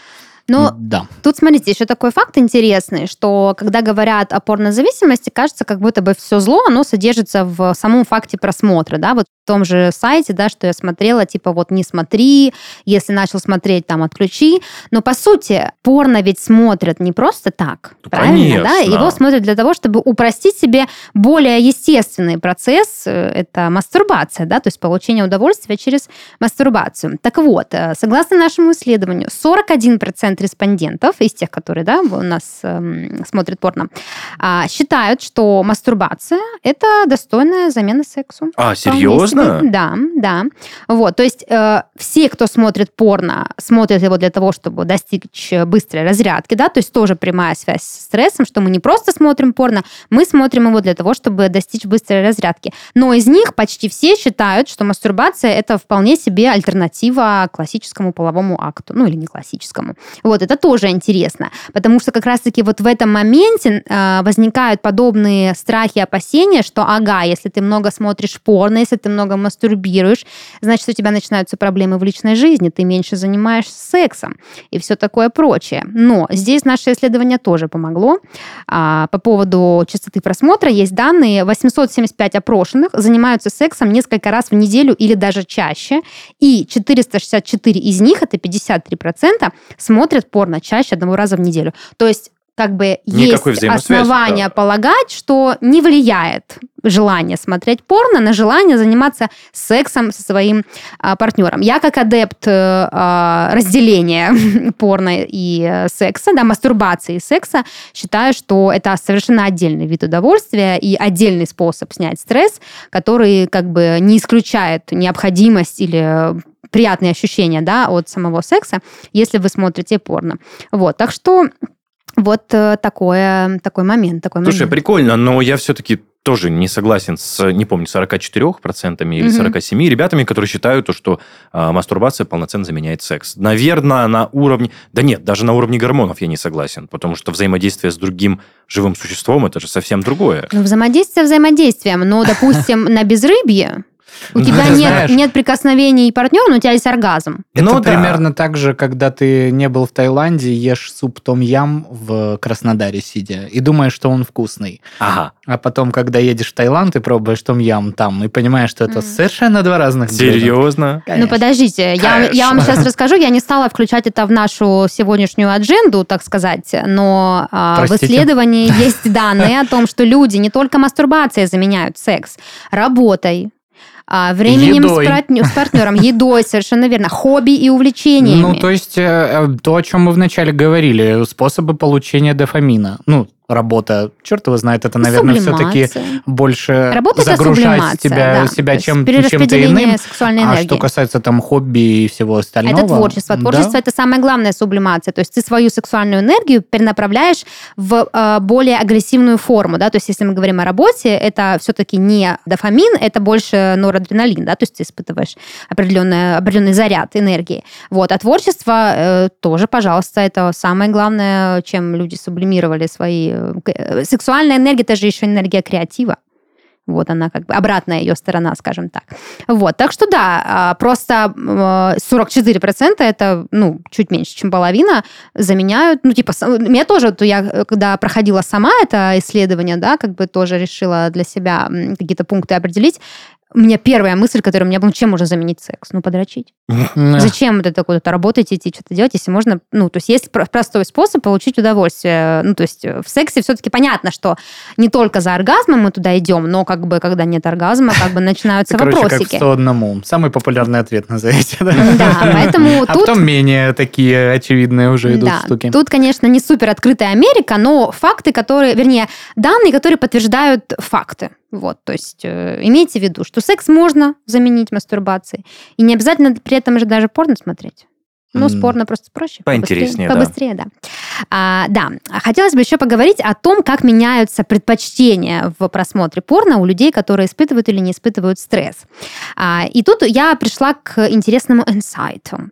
Speaker 1: но да. тут, смотрите, еще такой факт интересный, что когда говорят о порнозависимости, кажется, как будто бы все зло, оно содержится в самом факте просмотра, да, вот том же сайте, да, что я смотрела, типа вот не смотри, если начал смотреть, там отключи. Но по сути порно ведь смотрят не просто так, ну, правильно, конечно. да? Его смотрят для того, чтобы упростить себе более естественный процесс, э, это мастурбация, да, то есть получение удовольствия через мастурбацию. Так вот, э, согласно нашему исследованию, 41% респондентов из тех, которые, да, у нас эм, смотрят порно, э, считают, что мастурбация это достойная замена сексу.
Speaker 3: А, серьезно? Серьезно?
Speaker 1: Да, да. Вот, то есть э, все, кто смотрит порно, смотрят его для того, чтобы достичь быстрой разрядки, да, то есть тоже прямая связь с стрессом, что мы не просто смотрим порно, мы смотрим его для того, чтобы достичь быстрой разрядки. Но из них почти все считают, что мастурбация это вполне себе альтернатива классическому половому акту, ну или не классическому. Вот, это тоже интересно, потому что как раз-таки вот в этом моменте э, возникают подобные страхи и опасения, что, ага, если ты много смотришь порно, если ты много много мастурбируешь, значит, у тебя начинаются проблемы в личной жизни, ты меньше занимаешься сексом и все такое прочее. Но здесь наше исследование тоже помогло. А, по поводу частоты просмотра есть данные. 875 опрошенных занимаются сексом несколько раз в неделю или даже чаще, и 464 из них, это 53%, смотрят порно чаще одного раза в неделю. То есть как бы Никакой есть основания да. полагать, что не влияет желание смотреть порно на желание заниматься сексом со своим а, партнером. Я как адепт а, разделения порно и э, секса, да, мастурбации и секса, считаю, что это совершенно отдельный вид удовольствия и отдельный способ снять стресс, который как бы не исключает необходимость или приятные ощущения да, от самого секса, если вы смотрите порно. Вот, так что вот э, такое, такой момент. Такой
Speaker 3: Слушай,
Speaker 1: момент.
Speaker 3: прикольно, но я все-таки тоже не согласен с, не помню, 44% или 47% ребятами, которые считают, что э, мастурбация полноценно заменяет секс. Наверное, на уровне... Да нет, даже на уровне гормонов я не согласен, потому что взаимодействие с другим живым существом – это же совсем другое.
Speaker 1: Ну, взаимодействие взаимодействием, но, допустим, на безрыбье у ну, тебя нет, нет прикосновений партнера, но у тебя есть оргазм.
Speaker 2: Это ну, примерно да. так же, когда ты не был в Таиланде, ешь суп том-ям в Краснодаре сидя и думаешь, что он вкусный.
Speaker 3: Ага.
Speaker 2: А потом, когда едешь в Таиланд, ты пробуешь том-ям там и понимаешь, что это mm. совершенно два разных
Speaker 3: Серьезно?
Speaker 1: Ну, подождите, я, я вам сейчас расскажу. Я не стала включать это в нашу сегодняшнюю адженду, так сказать, но а, в исследовании есть данные о том, что люди не только мастурбацией заменяют секс, работой, временем едой. С, партнер, с партнером, едой, совершенно верно, хобби и увлечениями.
Speaker 2: Ну, то есть э, то, о чем мы вначале говорили, способы получения дофамина. Ну, работа, черт его знает, это, наверное, все-таки больше работа загружать тебя, да. себя чем, чем-то иным.
Speaker 1: Сексуальной энергии.
Speaker 2: А что касается там хобби и всего остального...
Speaker 1: Это творчество. Творчество да? это самая главная сублимация. То есть ты свою сексуальную энергию перенаправляешь в э, более агрессивную форму. Да? То есть если мы говорим о работе, это все-таки не дофамин, это больше норадреналин. Да? То есть ты испытываешь определенный, определенный заряд энергии. Вот. А творчество э, тоже, пожалуйста, это самое главное, чем люди сублимировали свои сексуальная энергия, это же еще энергия креатива. Вот она как бы обратная ее сторона, скажем так. Вот, так что да, а, просто 44% это, ну, чуть меньше, чем половина, заменяют, ну, типа, меня тоже, то я, когда проходила сама это исследование, да, как бы тоже решила для себя какие-то пункты определить, у меня первая мысль, которая у меня была, чем можно заменить секс? Ну, подрочить. Зачем вот это куда-то работать, идти, что-то делать, если можно... Ну, то есть есть простой способ получить удовольствие. Ну, то есть в сексе все-таки понятно, что не только за оргазмом мы туда идем, но как бы, когда нет оргазма, как бы начинаются
Speaker 2: Короче,
Speaker 1: вопросики.
Speaker 2: как 101. Самый популярный ответ назовите. Да,
Speaker 1: да поэтому
Speaker 2: а
Speaker 1: тут...
Speaker 2: потом менее такие очевидные уже идут
Speaker 1: да,
Speaker 2: штуки.
Speaker 1: Тут, конечно, не супер открытая Америка, но факты, которые, вернее, данные, которые подтверждают факты. Вот, то есть э, имейте в виду, что секс можно заменить мастурбацией, и не обязательно при этом же даже порно смотреть. Ну, спорно просто проще.
Speaker 3: Поинтереснее,
Speaker 1: побыстрее, да. Побыстрее, да. А, да. Хотелось бы еще поговорить о том, как меняются предпочтения в просмотре порно у людей, которые испытывают или не испытывают стресс. А, и тут я пришла к интересному инсайту.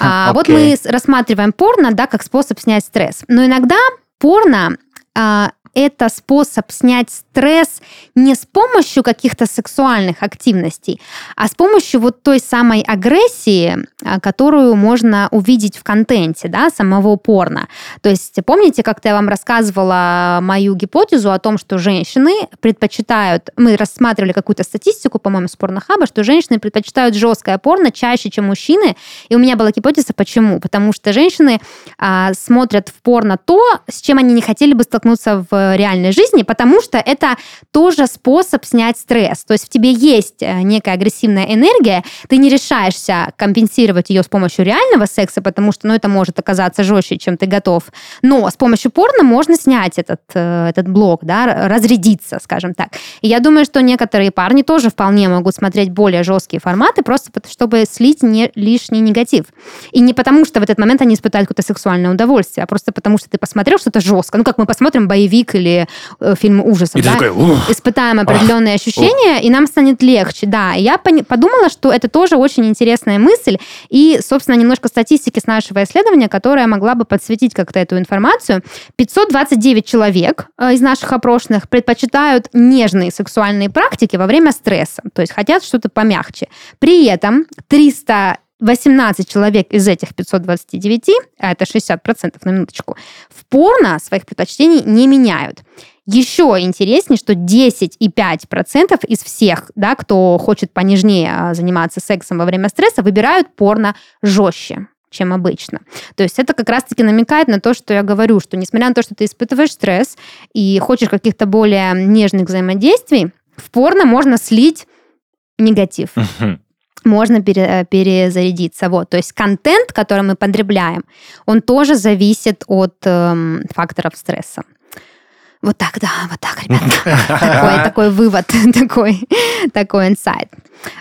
Speaker 1: А, okay. Вот мы рассматриваем порно, да, как способ снять стресс. Но иногда порно а, это способ снять стресс не с помощью каких-то сексуальных активностей, а с помощью вот той самой агрессии, а, которую можно увидеть в контенте, да, самого порно. То есть помните, как я вам рассказывала мою гипотезу о том, что женщины предпочитают, мы рассматривали какую-то статистику, по-моему, с порнохаба, что женщины предпочитают жесткое порно чаще, чем мужчины, и у меня была гипотеза, почему? Потому что женщины а, смотрят в порно то, с чем они не хотели бы столкнуться в реальной жизни, потому что это тоже способ снять стресс. То есть в тебе есть э, некая агрессивная энергия, ты не решаешься компенсировать ее с помощью реального секса, потому что ну, это может оказаться жестче, чем ты готов. Но с помощью порно можно снять этот, э, этот блок, да, разрядиться, скажем так. И я думаю, что некоторые парни тоже вполне могут смотреть более жесткие форматы, просто чтобы слить не лишний негатив. И не потому, что в этот момент они испытают какое-то сексуальное удовольствие, а просто потому, что ты посмотрел что-то жестко. Ну, как мы посмотрим боевик или э, фильм ужасов, и да? такой, испытаем определенные ах, ощущения, ох. и нам станет легче, да. И я подумала, что это тоже очень интересная мысль, и, собственно, немножко статистики с нашего исследования, которая могла бы подсветить как-то эту информацию. 529 человек э, из наших опрошенных предпочитают нежные сексуальные практики во время стресса, то есть хотят что-то помягче. При этом 300 18 человек из этих 529, а это 60% на минуточку, в порно своих предпочтений не меняют. Еще интереснее, что 10,5% из всех, да, кто хочет понежнее а, заниматься сексом во время стресса, выбирают порно жестче чем обычно. То есть это как раз-таки намекает на то, что я говорю, что несмотря на то, что ты испытываешь стресс и хочешь каких-то более нежных взаимодействий, в порно можно слить негатив можно пере, э, перезарядиться. Вот. То есть контент, который мы потребляем, он тоже зависит от эм, факторов стресса. Вот так, да, вот так, ребята. Такой, такой вывод, такой, такой инсайт.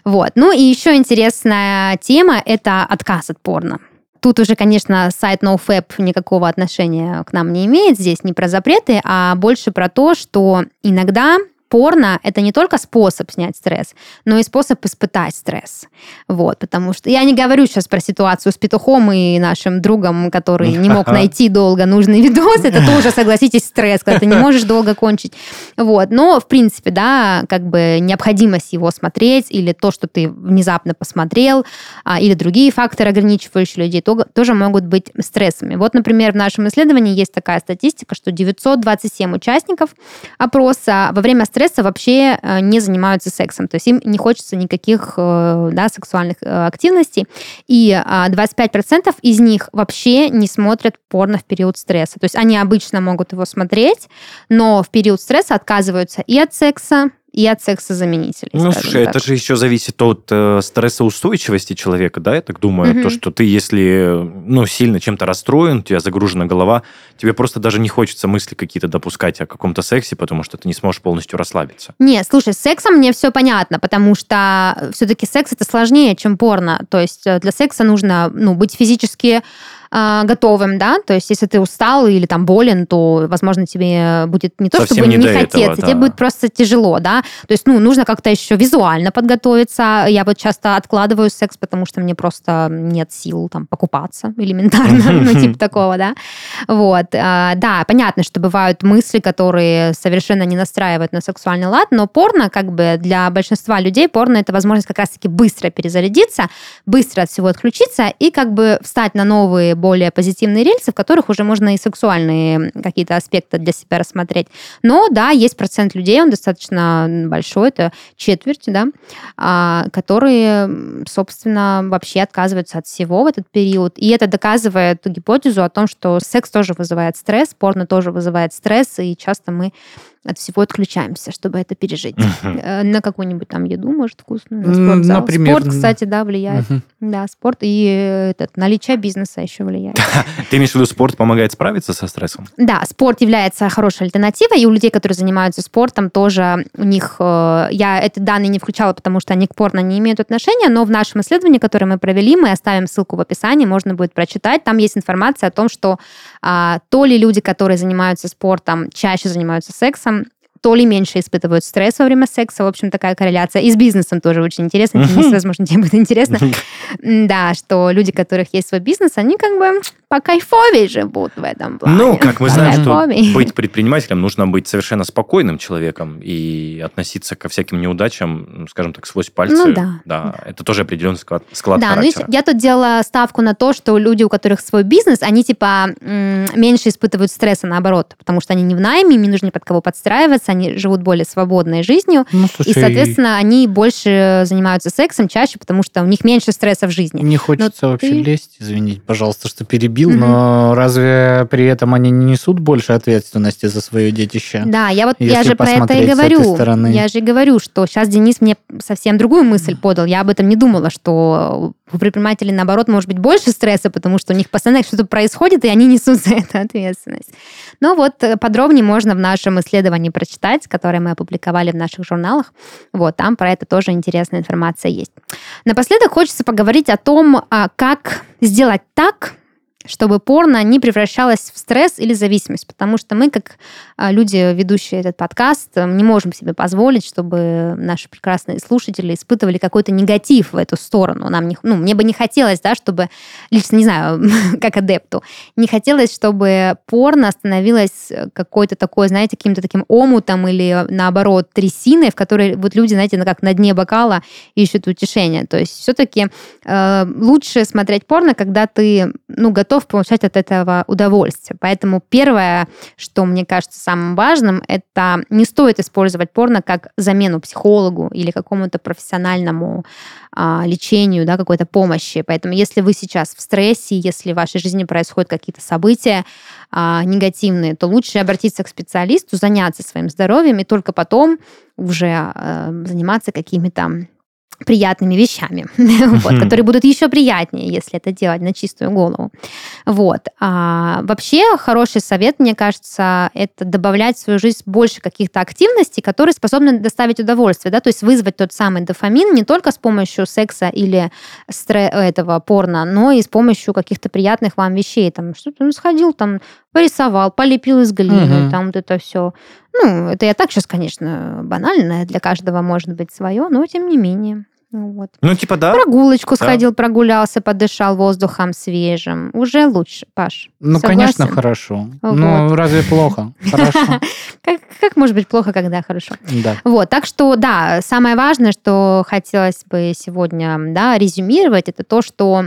Speaker 1: Вот. Ну и еще интересная тема – это отказ от порно. Тут уже, конечно, сайт NoFap никакого отношения к нам не имеет. Здесь не про запреты, а больше про то, что иногда порно — это не только способ снять стресс, но и способ испытать стресс. Вот, потому что я не говорю сейчас про ситуацию с петухом и нашим другом, который не мог найти долго нужный видос. Это тоже, согласитесь, стресс, когда ты не можешь долго кончить. Вот, но, в принципе, да, как бы необходимость его смотреть или то, что ты внезапно посмотрел, а, или другие факторы, ограничивающие людей, тоже могут быть стрессами. Вот, например, в нашем исследовании есть такая статистика, что 927 участников опроса во время стресса стресса вообще э, не занимаются сексом. То есть им не хочется никаких э, да, сексуальных э, активностей. И 25% из них вообще не смотрят порно в период стресса. То есть они обычно могут его смотреть, но в период стресса отказываются и от секса, и от сексозаменителей.
Speaker 3: Ну, слушай, так. это же еще зависит от э, стрессоустойчивости человека, да, я так думаю. Угу. То, что ты, если ну, сильно чем-то расстроен, у тебя загружена голова, тебе просто даже не хочется мысли какие-то допускать о каком-то сексе, потому что ты не сможешь полностью расслабиться.
Speaker 1: Не, слушай, с сексом мне все понятно, потому что все-таки секс это сложнее, чем порно. То есть э, для секса нужно ну, быть физически э, готовым, да, то есть если ты устал или там болен, то, возможно, тебе будет не то, Совсем чтобы не, не хотеться, этого, да. тебе будет просто тяжело, да, то есть, ну, нужно как-то еще визуально подготовиться. Я вот часто откладываю секс, потому что мне просто нет сил там покупаться элементарно, ну, типа такого, да. Вот, э, да, понятно, что бывают мысли, которые совершенно не настраивают на сексуальный лад, но порно, как бы для большинства людей, порно это возможность как раз-таки быстро перезарядиться, быстро от всего отключиться и как бы встать на новые более позитивные рельсы, в которых уже можно и сексуальные какие-то аспекты для себя рассмотреть. Но да, есть процент людей, он достаточно большой, это четверть, да, а, которые, собственно, вообще отказываются от всего в этот период. И это доказывает гипотезу о том, что секс тоже вызывает стресс, порно тоже вызывает стресс, и часто мы от всего отключаемся, чтобы это пережить. Uh-huh. На какую-нибудь там еду, может, вкусную, на спортзал. Например. Спорт, кстати, да, влияет. Uh-huh. Да, спорт и этот, наличие бизнеса еще влияет.
Speaker 3: Ты имеешь в виду, спорт помогает справиться со стрессом?
Speaker 1: Да, спорт является хорошей альтернативой, и у людей, которые занимаются спортом, тоже у них... Э, я эти данные не включала, потому что они к порно не имеют отношения, но в нашем исследовании, которое мы провели, мы оставим ссылку в описании, можно будет прочитать. Там есть информация о том, что а, то ли люди, которые занимаются спортом, чаще занимаются сексом, то ли меньше испытывают стресс во время секса. В общем, такая корреляция. И с бизнесом тоже очень интересно. Денис, возможно, тебе будет интересно. Да, что люди, у которых есть свой бизнес, они как бы по кайфовей живут в этом плане.
Speaker 3: Ну, как мы знаем, что быть предпринимателем нужно быть совершенно спокойным человеком и относиться ко всяким неудачам, скажем так, сквозь пальцы. Ну, да. Да, это тоже определенный склад, склад да, характера.
Speaker 1: Ну, я тут делала ставку на то, что люди, у которых свой бизнес, они типа меньше испытывают стресса, наоборот, потому что они не в найме, им не нужно под кого подстраиваться, они живут более свободной жизнью, ну, слушай, и, соответственно, они больше занимаются сексом чаще, потому что у них меньше стресса в жизни.
Speaker 2: Не хочется Но вообще ты... лезть, извините, пожалуйста, что перебил, угу. но разве при этом они не несут больше ответственности за свое детище?
Speaker 1: Да, я вот я же про это и говорю. Я же говорю, что сейчас Денис мне совсем другую мысль подал. Я об этом не думала, что у предпринимателей, наоборот, может быть больше стресса, потому что у них постоянно что-то происходит, и они несут за это ответственность. Но вот э, подробнее можно в нашем исследовании прочитать, которое мы опубликовали в наших журналах. Вот, там про это тоже интересная информация есть. Напоследок хочется поговорить о том, а, как сделать так, чтобы порно не превращалось в стресс или зависимость, потому что мы, как а, люди, ведущие этот подкаст, не можем себе позволить, чтобы наши прекрасные слушатели испытывали какой-то негатив в эту сторону. Нам не, ну, мне бы не хотелось, да, чтобы, лично не знаю, как адепту, не хотелось, чтобы порно становилось какой-то такой, знаете, каким-то таким омутом или, наоборот, трясиной, в которой вот люди, знаете, как на дне бокала ищут утешение. То есть все-таки э, лучше смотреть порно, когда ты, ну, готов готов получать от этого удовольствие. Поэтому первое, что мне кажется самым важным, это не стоит использовать порно как замену психологу или какому-то профессиональному а, лечению, да, какой-то помощи. Поэтому если вы сейчас в стрессе, если в вашей жизни происходят какие-то события а, негативные, то лучше обратиться к специалисту, заняться своим здоровьем и только потом уже а, заниматься какими-то приятными вещами, вот, которые будут еще приятнее, если это делать на чистую голову. Вот. А вообще хороший совет, мне кажется, это добавлять в свою жизнь больше каких-то активностей, которые способны доставить удовольствие, да, то есть вызвать тот самый дофамин не только с помощью секса или стре- этого порно, но и с помощью каких-то приятных вам вещей, там что-то ну, сходил, там порисовал, полепил из глины, угу. там вот это все. Ну, это я так сейчас, конечно, банально, для каждого может быть свое, но тем не менее. Вот.
Speaker 3: Ну, типа, да.
Speaker 1: Прогулочку да. сходил, прогулялся, подышал воздухом свежим. Уже лучше, Паш.
Speaker 2: Ну, Согласен? конечно, хорошо. Вот. Ну, разве плохо? Хорошо.
Speaker 1: как, как может быть плохо, когда хорошо?
Speaker 2: Да.
Speaker 1: Вот, так что, да, самое важное, что хотелось бы сегодня, да, резюмировать, это то, что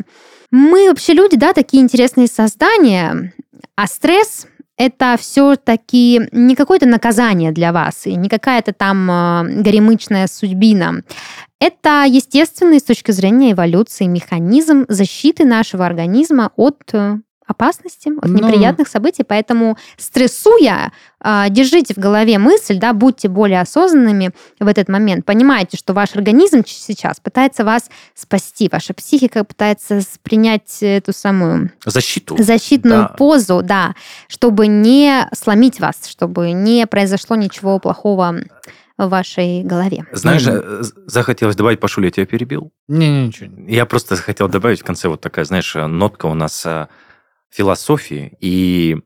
Speaker 1: мы вообще люди, да, такие интересные создания, а стресс это все-таки не какое-то наказание для вас и не какая-то там э, горемычная судьбина. Это естественный с точки зрения эволюции механизм защиты нашего организма от э, опасности, от Но... Ну. неприятных событий. Поэтому стрессуя, а, держите в голове мысль, да, будьте более осознанными в этот момент. Понимайте, что ваш организм сейчас пытается вас спасти, ваша психика пытается принять эту самую
Speaker 3: защиту,
Speaker 1: защитную да. позу, да, чтобы не сломить вас, чтобы не произошло ничего плохого в вашей голове.
Speaker 3: Знаешь, захотелось добавить, Пашу, я тебя перебил?
Speaker 2: Не, ничего.
Speaker 3: Я просто хотел добавить в конце вот такая, знаешь, нотка у нас э, философии, и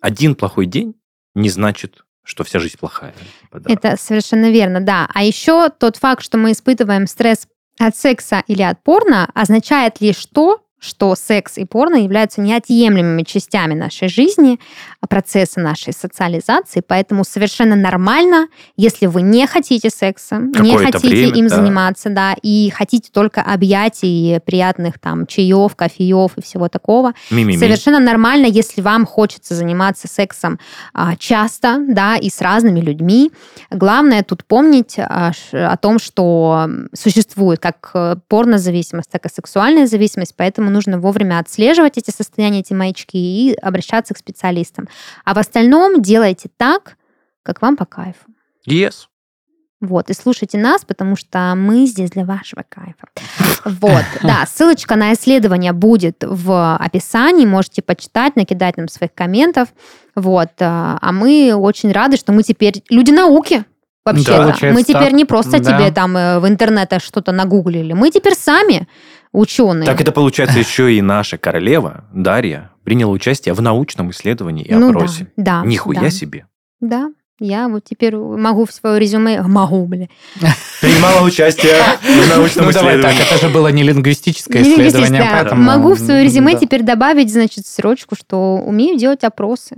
Speaker 3: один плохой день не значит, что вся жизнь плохая.
Speaker 1: Да. Это совершенно верно, да. А еще тот факт, что мы испытываем стресс от секса или от порно, означает лишь то, что секс и порно являются неотъемлемыми частями нашей жизни, процесса нашей социализации, поэтому совершенно нормально, если вы не хотите секса, не хотите время, им да. заниматься, да, и хотите только объятий, приятных там чаев, кофеев и всего такого.
Speaker 3: Ми-ми-ми.
Speaker 1: Совершенно нормально, если вам хочется заниматься сексом а, часто, да, и с разными людьми. Главное тут помнить а, о том, что существует как э, порнозависимость, так и сексуальная зависимость, поэтому нужно вовремя отслеживать эти состояния, эти маячки и обращаться к специалистам. А в остальном делайте так, как вам по кайфу.
Speaker 3: Yes.
Speaker 1: Вот, и слушайте нас, потому что мы здесь для вашего кайфа. Вот, да, ссылочка на исследование будет в описании, можете почитать, накидать нам своих комментов. Вот, а, а мы очень рады, что мы теперь люди науки. Вообще, да, мы теперь так. не просто да. тебе там э, в интернете что-то нагуглили, мы теперь сами ученые.
Speaker 3: Так это получается еще и наша королева Дарья приняла участие в научном исследовании и ну, опросе.
Speaker 1: Да, да.
Speaker 3: Нихуя
Speaker 1: да.
Speaker 3: себе.
Speaker 1: Да, я вот теперь могу в свое резюме... Могу, бля.
Speaker 3: Принимала участие в научном
Speaker 2: ну,
Speaker 3: исследовании.
Speaker 2: давай так, это же было не лингвистическое не исследование,
Speaker 1: да.
Speaker 2: поэтому...
Speaker 1: Могу в свое резюме да. теперь добавить, значит, строчку, что умею делать опросы.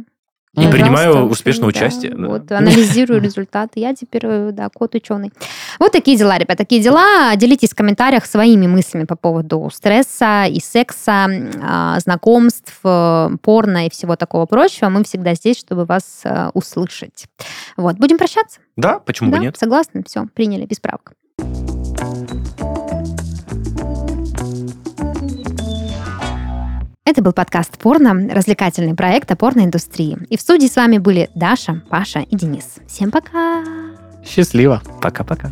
Speaker 3: И Пожалуйста, принимаю успешное да, участие. Да.
Speaker 1: Вот, анализирую результаты. Я теперь, э, да, кот ученый. Вот такие дела, ребят, такие дела. Делитесь в комментариях своими мыслями по поводу стресса и секса, а, знакомств, э, порно и всего такого прочего. Мы всегда здесь, чтобы вас э, услышать. Вот, будем прощаться?
Speaker 3: Да, почему
Speaker 1: да,
Speaker 3: бы нет?
Speaker 1: Согласны? Все, приняли, без правок. Это был подкаст «Порно», развлекательный проект о порноиндустрии. И в студии с вами были Даша, Паша и Денис. Всем пока!
Speaker 2: Счастливо!
Speaker 3: Пока-пока!